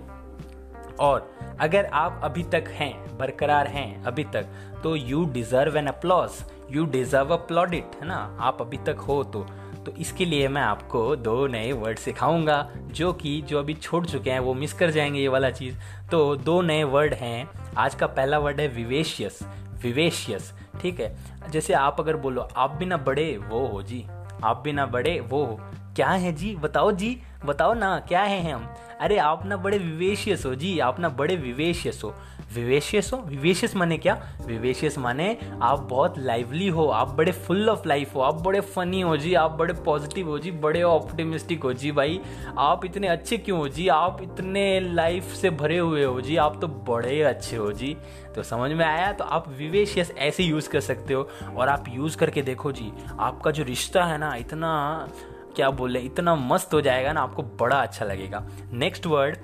और अगर आप अभी तक हैं, बरकरार हैं अभी तक तो you deserve an applause you deserve a plaudit है ना? आप अभी तक हो तो। तो इसके लिए मैं आपको दो नए वर्ड सिखाऊँगा, जो कि जो अभी छोड़ चुके हैं, वो मिस कर जाएँगे ये वाला चीज़। तो दो नए वर्ड हैं। आज का पहला वर्ड है विवेशियस विवेशियस ठीक है? जैसे आप अगर बोलो, आप भी ना बड़े वो हो जी, आप भी ना बड़े वो हो। क्या है जी? बताओ जी, बताओ ना, क्या है हम? अरे, आप ना बड़े विवेशियस हो जी, आप ना बड़े विवेशियस हो। विवेशियस हो? विवेशियस माने क्या? विवेशियस माने आप बहुत लाइवली हो, आप बड़े फुल ऑफ़ लाइफ हो, आप बड़े फनी हो जी, आप बड़े पॉजिटिव हो जी, बड़े ऑप्टिमिस्टिक हो जी भाई। आप इतने अच्छे क्यों हो जी? आप इतने लाइफ से भरे हुए हो जी, आप तो बड़े अच्छे हो जी। तो समझ में आया? तो आप विवेशियस ऐसे यूज़ कर सकते हो और आप यूज़ करके देखो जी, आपका जो रिश्ता है ना, इतना, क्या बोले, इतना मस्त हो जाएगा ना, आपको बड़ा अच्छा लगेगा। नेक्स्ट वर्ड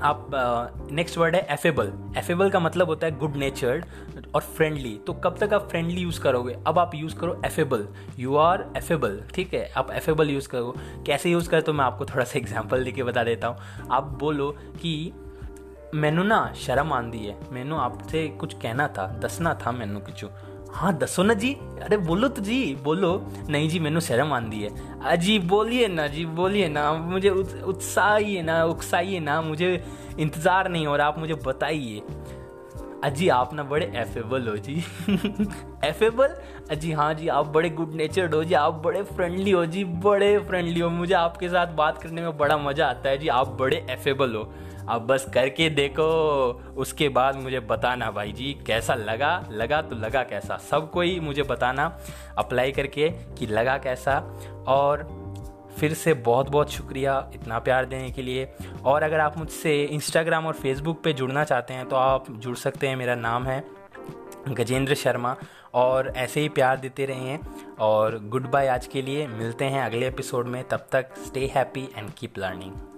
आप नेक्स्ट वर्ड है एफेबल एफेबल का मतलब होता है गुड नेचर्ड और फ्रेंडली तो कब तक आप फ्रेंडली यूज़ करोगे? अब आप यूज़ करो एफेबल यू आर एफेबल ठीक है? आप एफेबल यूज़ करो. कैसे यूज़ करें? तो मैं आपको थोड़ा सा एग्ज़ाम्पल देके बता देता हूँ। आप बोलो कि, मैनू ना शर्म आंदी है. मैनू आपसे कुछ कहना था, दसना था मैनू कुछ. हाँ दसो ना जी। अरे, बोलो तो जी, बोलो। नहीं जी, मैनू शर्म आंदी है। अजी बोलिए ना जी बोलिए ना। मुझे उत्साहिए ना, उकसाइए ना। मुझे इंतज़ार नहीं हो रहा, आप मुझे बताइए। अजी, आप ना बड़े एफेबल हो जी। एफेबल अजी हाँ जी, आप बड़े गुड नेचर्ड हो जी। आप बड़े फ्रेंडली हो जी। बड़े फ्रेंडली हो। मुझे आपके साथ बात करने में बड़ा मज़ा आता है जी। आप बड़े एफेबल हो। अब बस करके देखो। उसके बाद मुझे बताना भाई जी कैसा लगा? लगा तो लगा कैसा? सब कोई मुझे बताना अप्लाई करके कि लगा कैसा। और फिर से बहुत बहुत शुक्रिया इतना प्यार देने के लिए। और अगर आप मुझसे इंस्टाग्राम और फेसबुक पे जुड़ना चाहते हैं तो आप जुड़ सकते हैं। मेरा नाम है गजेंद्र शर्मा। और ऐसे ही प्यार देते रहे हैं और गुड बाय आज के लिए। मिलते हैं अगले एपिसोड में। तब तक stay happy and keep learning